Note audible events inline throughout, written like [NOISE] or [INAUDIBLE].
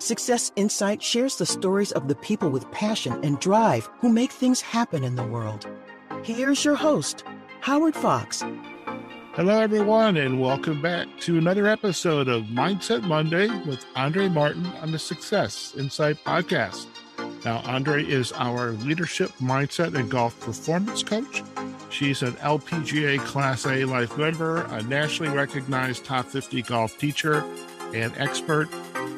Success Insight shares the stories of the people with passion and drive who make things happen in the world. Here's your host, Howard Fox. Hello, everyone, and welcome back to another episode of Mindset Monday with Andrée Martin on the Success Insight podcast. Now, Andrée is our leadership, mindset, and golf performance coach. She's an LPGA Class A life member, a nationally recognized top 50 golf teacher and expert,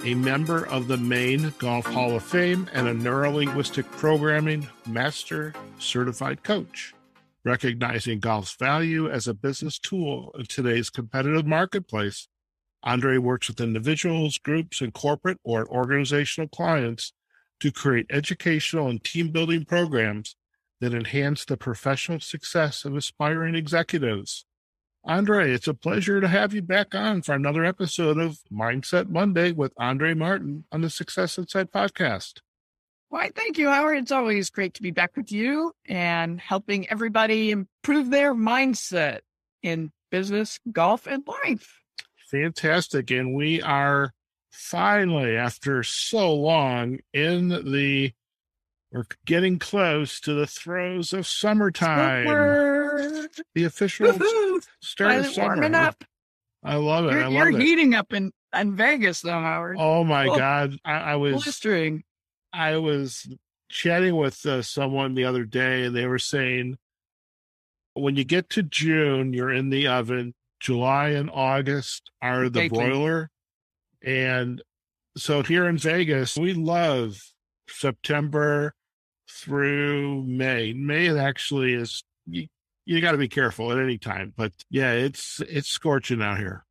a member of the Maine Golf Hall of Fame, and a neurolinguistic programming master certified coach. Recognizing golf's value as a business tool in today's competitive marketplace, Andrée works with individuals, groups, and corporate or organizational clients to create educational and team building programs that enhance the professional success of aspiring executives. Andrée, it's a pleasure to have you back on for another episode of Mindset Monday with Andrée Martin on the Success Insight podcast. Why, thank you, Howard. It's always great to be back with you and helping everybody improve their mindset in business, golf, and life. Fantastic. And we are finally, after so long, in the we're getting close to the throes of summertime. Summer. The official Woo-hoo. start of summer. warming up. I love it. You're, I love you're it. heating up in, in Vegas, though, Howard. Oh my Oh. God. I, I was Blistering. I was chatting with uh, someone the other day, and they were saying when you get to June, you're in the oven. July and August are the Baking. broiler, and so here in Vegas, we love September through May. May actually is you, you got to be careful at any time, but yeah, it's it's scorching out here.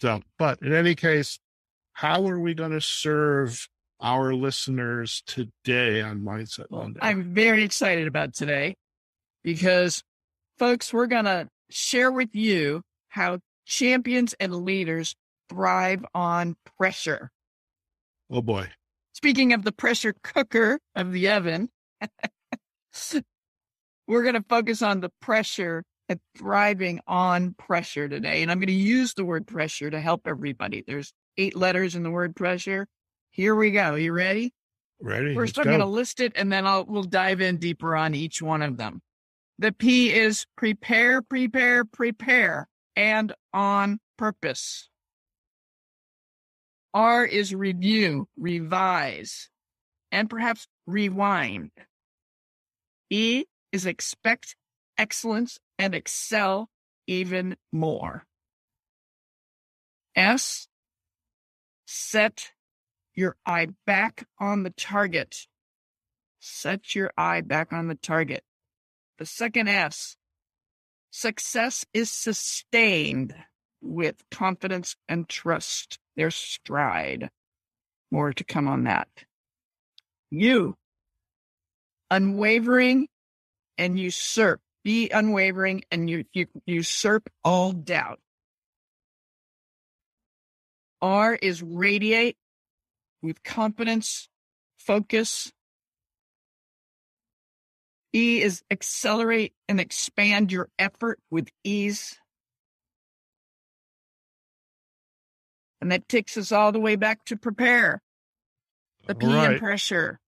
So, but in any case, how are we going to serve our listeners today on Mindset Well, Monday? I'm very excited about today because, folks, we're going to share with you how champions and leaders thrive on pressure. oh boy. Speaking of the pressure cooker of the oven, we're going to focus on the pressure and thriving on pressure today. And I'm going to use the word pressure to help everybody. There's eight letters in the word pressure. Here we go. You ready? Ready? First, Let's I'm going to list it and then I'll, we'll dive in deeper on each one of them. The P is prepare, prepare, prepare, and on purpose. R is review, revise, and perhaps rewind. E is expect excellence and excel even more. S, set your eye back on the target. Set your eye back on the target. The second S, success is sustained with confidence and trust. Their stride. More to come on that. You, unwavering and usurp. Be unwavering and you, you usurp all doubt. R is radiate with confidence, focus. E is accelerate and expand your effort with ease. And that takes us all the way back to prepare. The P in pressure.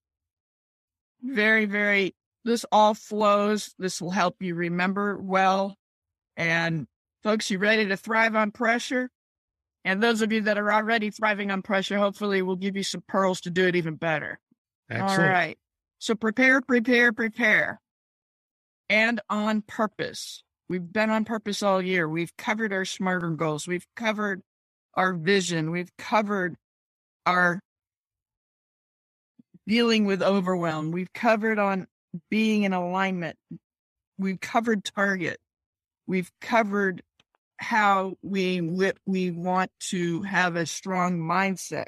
Very, very, this all flows. This will help you remember well. And folks, you ready to thrive on pressure? And those of you that are already thriving on pressure, hopefully will give you some pearls to do it even better. Excellent. All right. So prepare, prepare, prepare. And on purpose. We've been on purpose all year. We've covered our smarter goals. We've covered our vision. We've covered our dealing with overwhelm. We've covered on being in alignment. We've covered target. We've covered how we we want to have a strong mindset.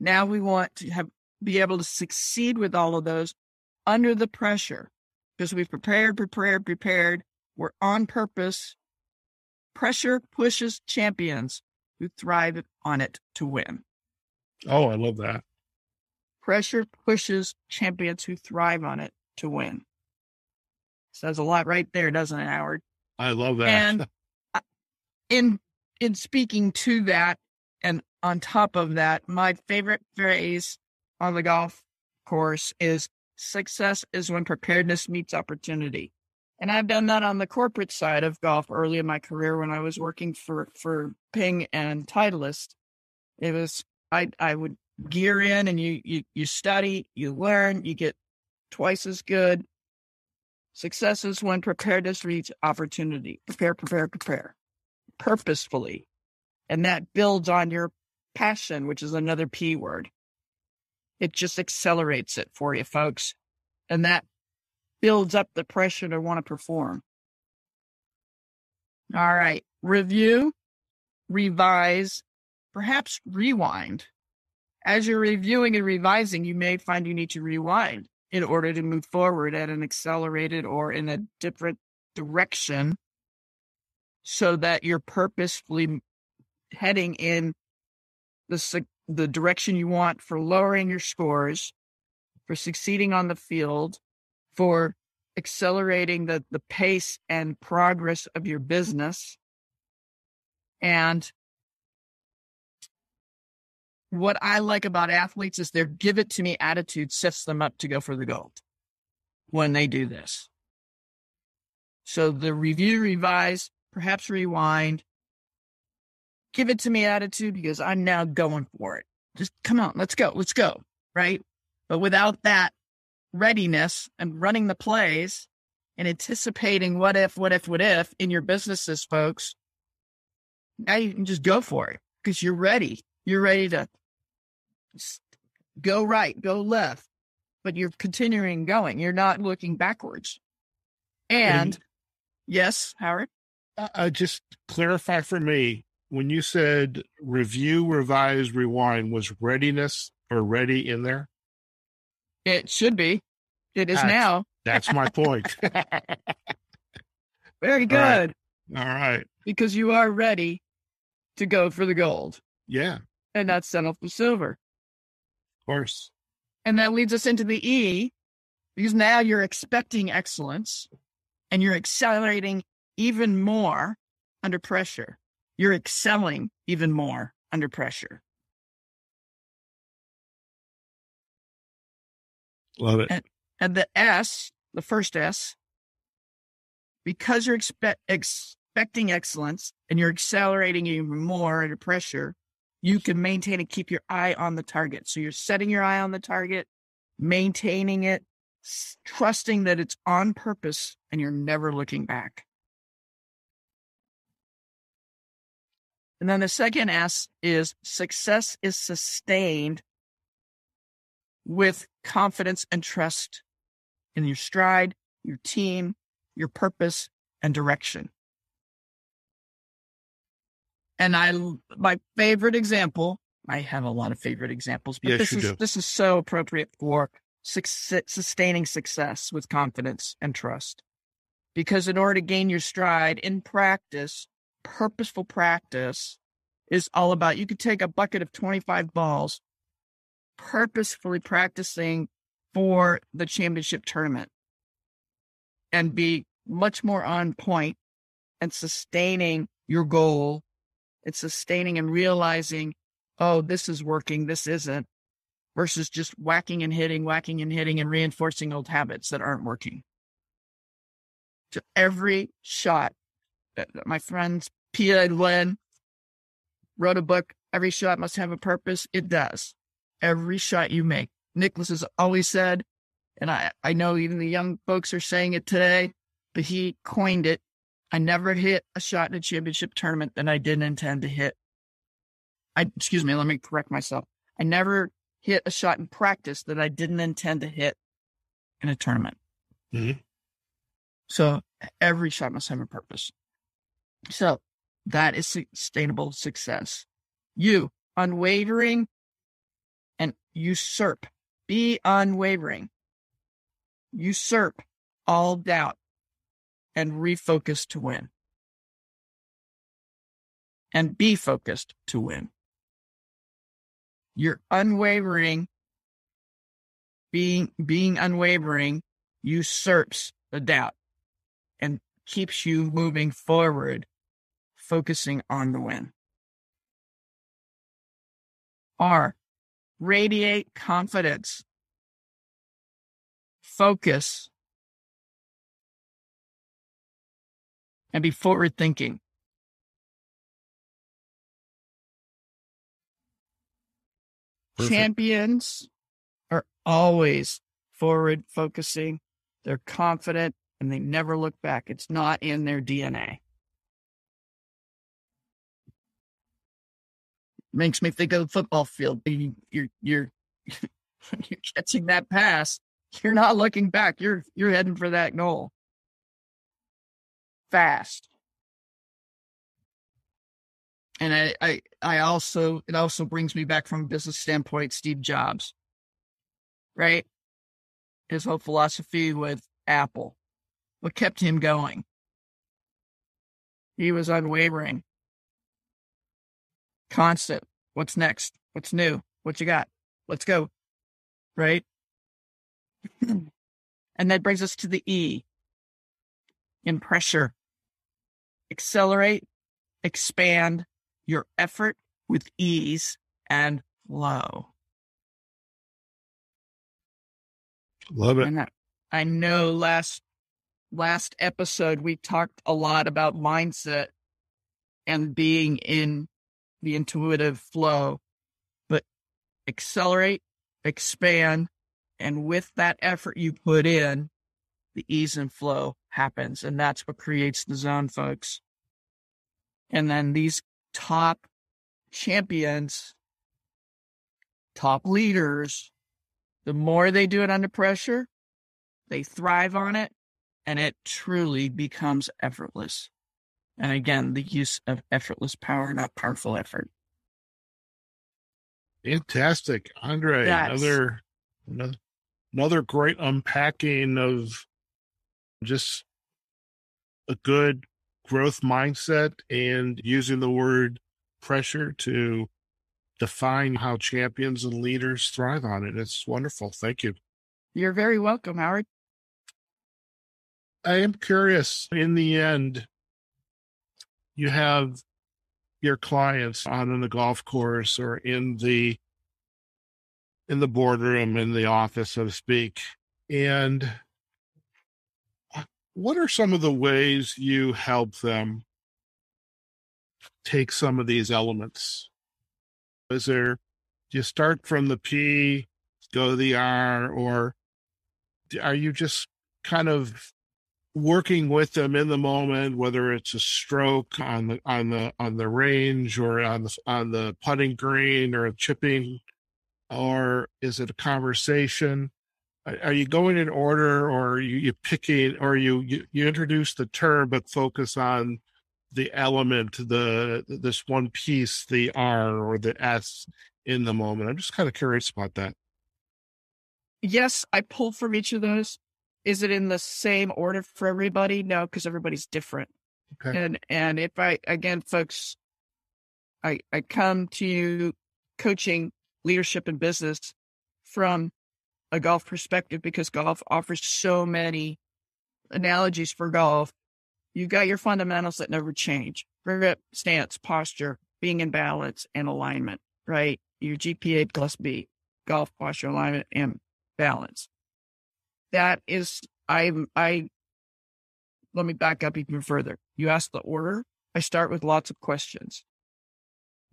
Now we want to have be able to succeed with all of those under the pressure because we've prepared, prepared, prepared. We're on purpose. Pressure pushes champions who thrive on it to win. Oh, I love that. Pressure pushes champions who thrive on it to win. Says a lot right there, doesn't it, Howard? I love that. And [LAUGHS] in in speaking to that and on top of that, my favorite phrase on the golf course is success is when preparedness meets opportunity. And I've done that on the corporate side of golf early in my career when I was working for, for Ping and Titleist. It was, I, I would gear in and you, you, you study, you learn, you get twice as good. Success is when preparedness meets opportunity. Prepare, prepare, prepare purposefully. And that builds on your passion, which is another P word. It just accelerates it for you, folks. And that builds up the pressure to want to perform. All right. Review, revise, perhaps rewind. As you're reviewing and revising, you may find you need to rewind in order to move forward at an accelerated or in a different direction so that you're purposefully heading in the, the direction you want for lowering your scores, for succeeding on the field, for accelerating the, the pace and progress of your business. And what I like about athletes is their give it to me attitude sets them up to go for the gold when they do this. So the review, revise, perhaps rewind, give it to me attitude because I'm now going for it. Just come on, let's go, let's go. Right. But without that readiness and running the plays and anticipating what if, what if, what if in your businesses, folks, now you can just go for it because you're ready. You're ready to go right, go left, but you're continuing going. You're not looking backwards. And, and yes, Howard. Uh, just clarify for me when you said review, revise, rewind, was readiness or ready in there? It should be. It is that's, now. That's my point. [LAUGHS] Very good. All right. All right. Because you are ready to go for the gold. Yeah. And that's settle for silver. Of course. And that leads us into the E because now you're expecting excellence and you're accelerating even more under pressure you're excelling even more under pressure. Love it. And, and the S, the first S, because you're expect, expecting excellence and you're accelerating even more under pressure, you can maintain and keep your eye on the target. So you're setting your eye on the target, maintaining it, trusting that it's on purpose, and you're never looking back. And then the second S is success is sustained with confidence and trust in your stride, your team, your purpose, and direction. And I, my favorite example, I have a lot of favorite examples, but yes, this is do. this is so appropriate for success, sustaining success with confidence and trust. Because in order to gain your stride in practice, purposeful practice is all about. You could take a bucket of 25 balls, purposefully practicing for the championship tournament and be much more on point and sustaining your goal and sustaining and realizing, oh, this is working, this isn't, versus just whacking and hitting, whacking and hitting and reinforcing old habits that aren't working. To every shot my friends Pia and Lynn wrote a book, Every Shot Must Have a Purpose. It does. Every shot you make. Nicklaus has always said, and I, I know even the young folks are saying it today, but he coined it. I never hit a shot in a championship tournament that I didn't intend to hit. I, excuse me, let me correct myself. I never hit a shot in practice that I didn't intend to hit in a tournament. Mm-hmm. So every shot must have a purpose. So that is sustainable success. You, unwavering and usurp. Be unwavering. Usurp all doubt and refocus to win. And be focused to win. You're unwavering. Being, being unwavering usurps the doubt and keeps you moving forward focusing on the win. R, radiate confidence. Focus and be forward thinking. Champions are always forward focusing. They're confident and they never look back. It's not in their DNA. Makes me think of the football field. You, you're you're [LAUGHS] you're catching that pass. You're not looking back. You're you're heading for that goal. Fast. And I, I I also it also brings me back from a business standpoint, Steve Jobs. Right? His whole philosophy with Apple. What kept him going? He was unwavering. Constant. What's next? What's new? What you got? Let's go. Right? [CLEARS THROAT] and that brings us to the E in pressure. Accelerate, expand your effort with ease and flow. Love it. And I, I know last last episode we talked a lot about mindset and being in the intuitive flow, but accelerate, expand, and with that effort you put in, the ease and flow happens. And that's what creates the zone, folks. And then these top champions, top leaders, the more they do it under pressure, they thrive on it and it truly becomes effortless. And again, the use of effortless power, not powerful effort. Fantastic, Andrée. Another, another another great unpacking of just a good growth mindset and using the word pressure to define how champions and leaders thrive on it. It's wonderful. Thank you. You're very welcome, Howard. I am curious in the end, you have your clients on in the golf course or in the in the boardroom in the office so to speak and what are some of the ways you help them take some of these elements is there do you start from the p go to the r or are you just kind of working with them in the moment, whether it's a stroke on the on the on the range or on the on the putting green or chipping, or is it a conversation? Are you going in order, or are you, you picking, or you, you you introduce the term but focus on the element, the this one piece, the R or the S in the moment? I'm just kind of curious about that. Yes, I pull from each of those is it in the same order for everybody? No, because everybody's different. Okay. And and if I again, folks, I I come to you coaching leadership and business from a golf perspective because golf offers so many analogies for golf. You've got your fundamentals that never change: grip, stance, posture, being in balance, and alignment. Right, your GPA plus B, golf posture, alignment, and balance that is I I let me back up even further. You ask the order. I start with lots of questions.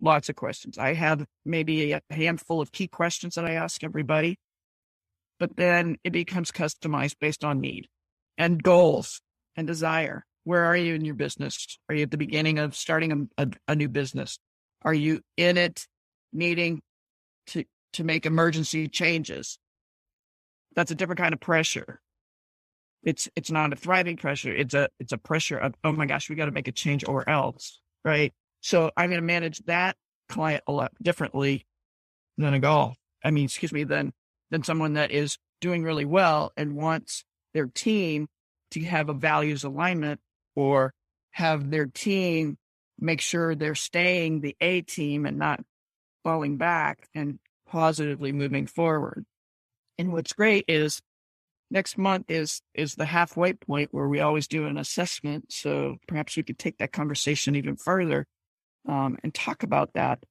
Lots of questions. I have maybe a handful of key questions that I ask everybody, but then it becomes customized based on need and goals and desire. Where are you in your business? Are you at the beginning of starting a, a, a new business? Are you in it needing to, to make emergency changes? that's a different kind of pressure. It's it's not a thriving pressure. It's a it's a pressure of oh my gosh, we got to make a change or else, right? So I'm going to manage that client a lot differently than a golf. I mean, excuse me, than than someone that is doing really well and wants their team to have a values alignment or have their team make sure they're staying the A team and not falling back and positively moving forward. And what's great is next month is is the halfway point where we always do an assessment. So perhaps we could take that conversation even further um, and talk about that.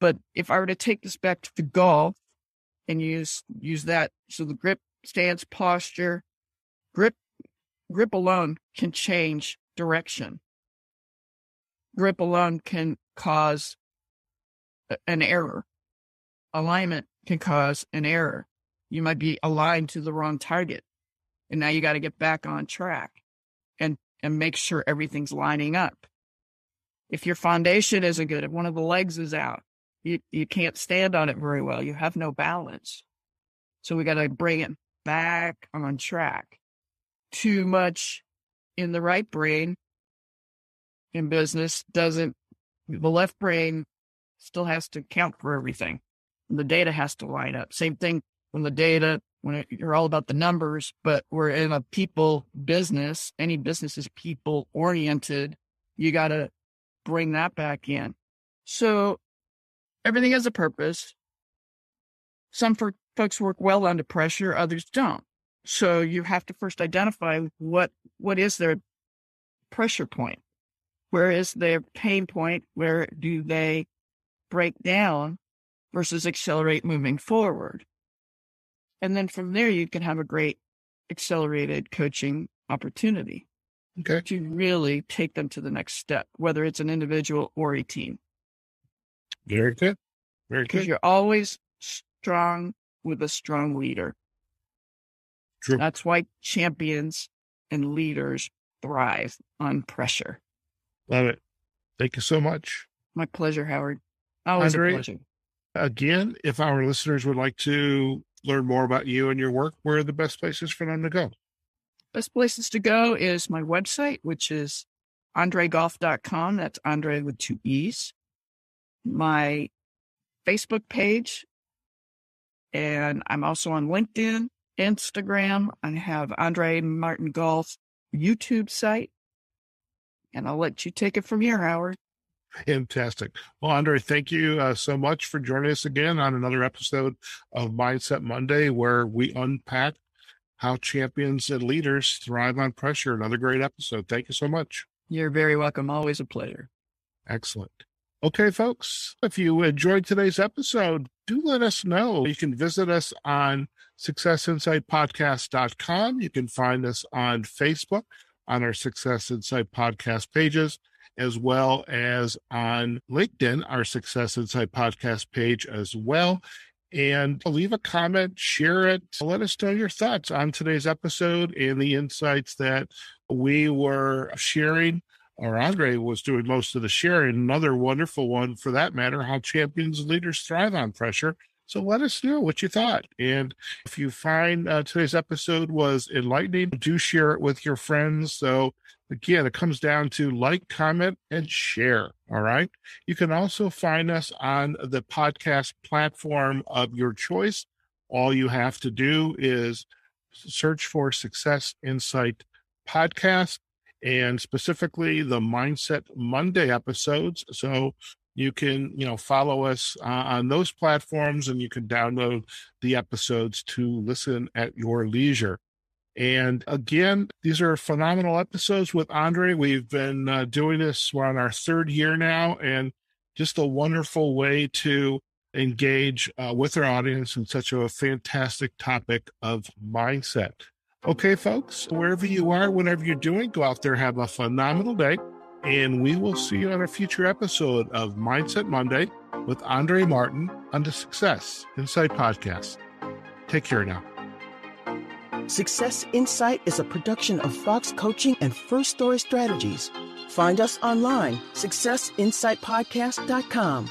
But if I were to take this back to golf and use use that, so the grip, stance, posture, grip, grip alone can change direction. Grip alone can cause an error. Alignment can cause an error. You might be aligned to the wrong target. And now you got to get back on track and, and make sure everything's lining up. If your foundation isn't good, if one of the legs is out, you, you can't stand on it very well. You have no balance. So we got to bring it back on track. Too much in the right brain in business doesn't, the left brain still has to count for everything. The data has to line up. Same thing when the data, when it, you're all about the numbers, but we're in a people business. Any business is people oriented. You got to bring that back in. So everything has a purpose. Some for, folks work well under pressure, others don't. So you have to first identify what what is their pressure point. Where is their pain point? Where do they break down versus accelerate moving forward? And then from there, you can have a great accelerated coaching opportunity okay. to really take them to the next step, whether it's an individual or a team. Very good. Very good. you're always strong with a strong leader. True. That's why champions and leaders thrive on pressure. Love it. Thank you so much. My pleasure, Howard. Always Andrée? a pleasure. Again, if our listeners would like to learn more about you and your work, where are the best places for them to go? Best places to go is my website, which is andreegolf.com. That's Andrée with two E's. My Facebook page. And I'm also on LinkedIn, Instagram. I have Andrée Martin Golf YouTube site. And I'll let you take it from here, Howard. Fantastic. Well, Andrée, thank you uh, so much for joining us again on another episode of Mindset Monday, where we unpack how champions and leaders thrive on pressure. Another great episode. Thank you so much. You're very welcome. Always a pleasure. Excellent. Okay, folks, if you enjoyed today's episode, do let us know. You can visit us on successinsightpodcast.com. You can find us on Facebook on our Success Insight podcast pages, as well as on LinkedIn, our Success Insight podcast page as well. And leave a comment, share it, let us know your thoughts on today's episode and the insights that we were sharing or Andrée was doing most of the sharing. Another wonderful one for that matter, how champions leaders thrive on pressure. So let us know what you thought. And if you find uh, today's episode was enlightening, do share it with your friends. So again, it comes down to like, comment, and share. All right. You can also find us on the podcast platform of your choice. All you have to do is search for Success Insight Podcast and specifically the Mindset Monday episodes. So you can, you know, follow us uh, on those platforms and you can download the episodes to listen at your leisure. And again, these are phenomenal episodes with Andrée. We've been uh, doing this, we're on our third year now, and just a wonderful way to engage uh, with our audience in such a fantastic topic of mindset. Okay, folks, wherever you are, whatever you're doing, go out there, have a phenomenal day. And we will see you on a future episode of Mindset Monday with Andrée Martin on the Success Insight Podcast. Take care now. Success Insight is a production of Fox Coaching and First Story Strategies. Find us online, successinsightpodcast.com.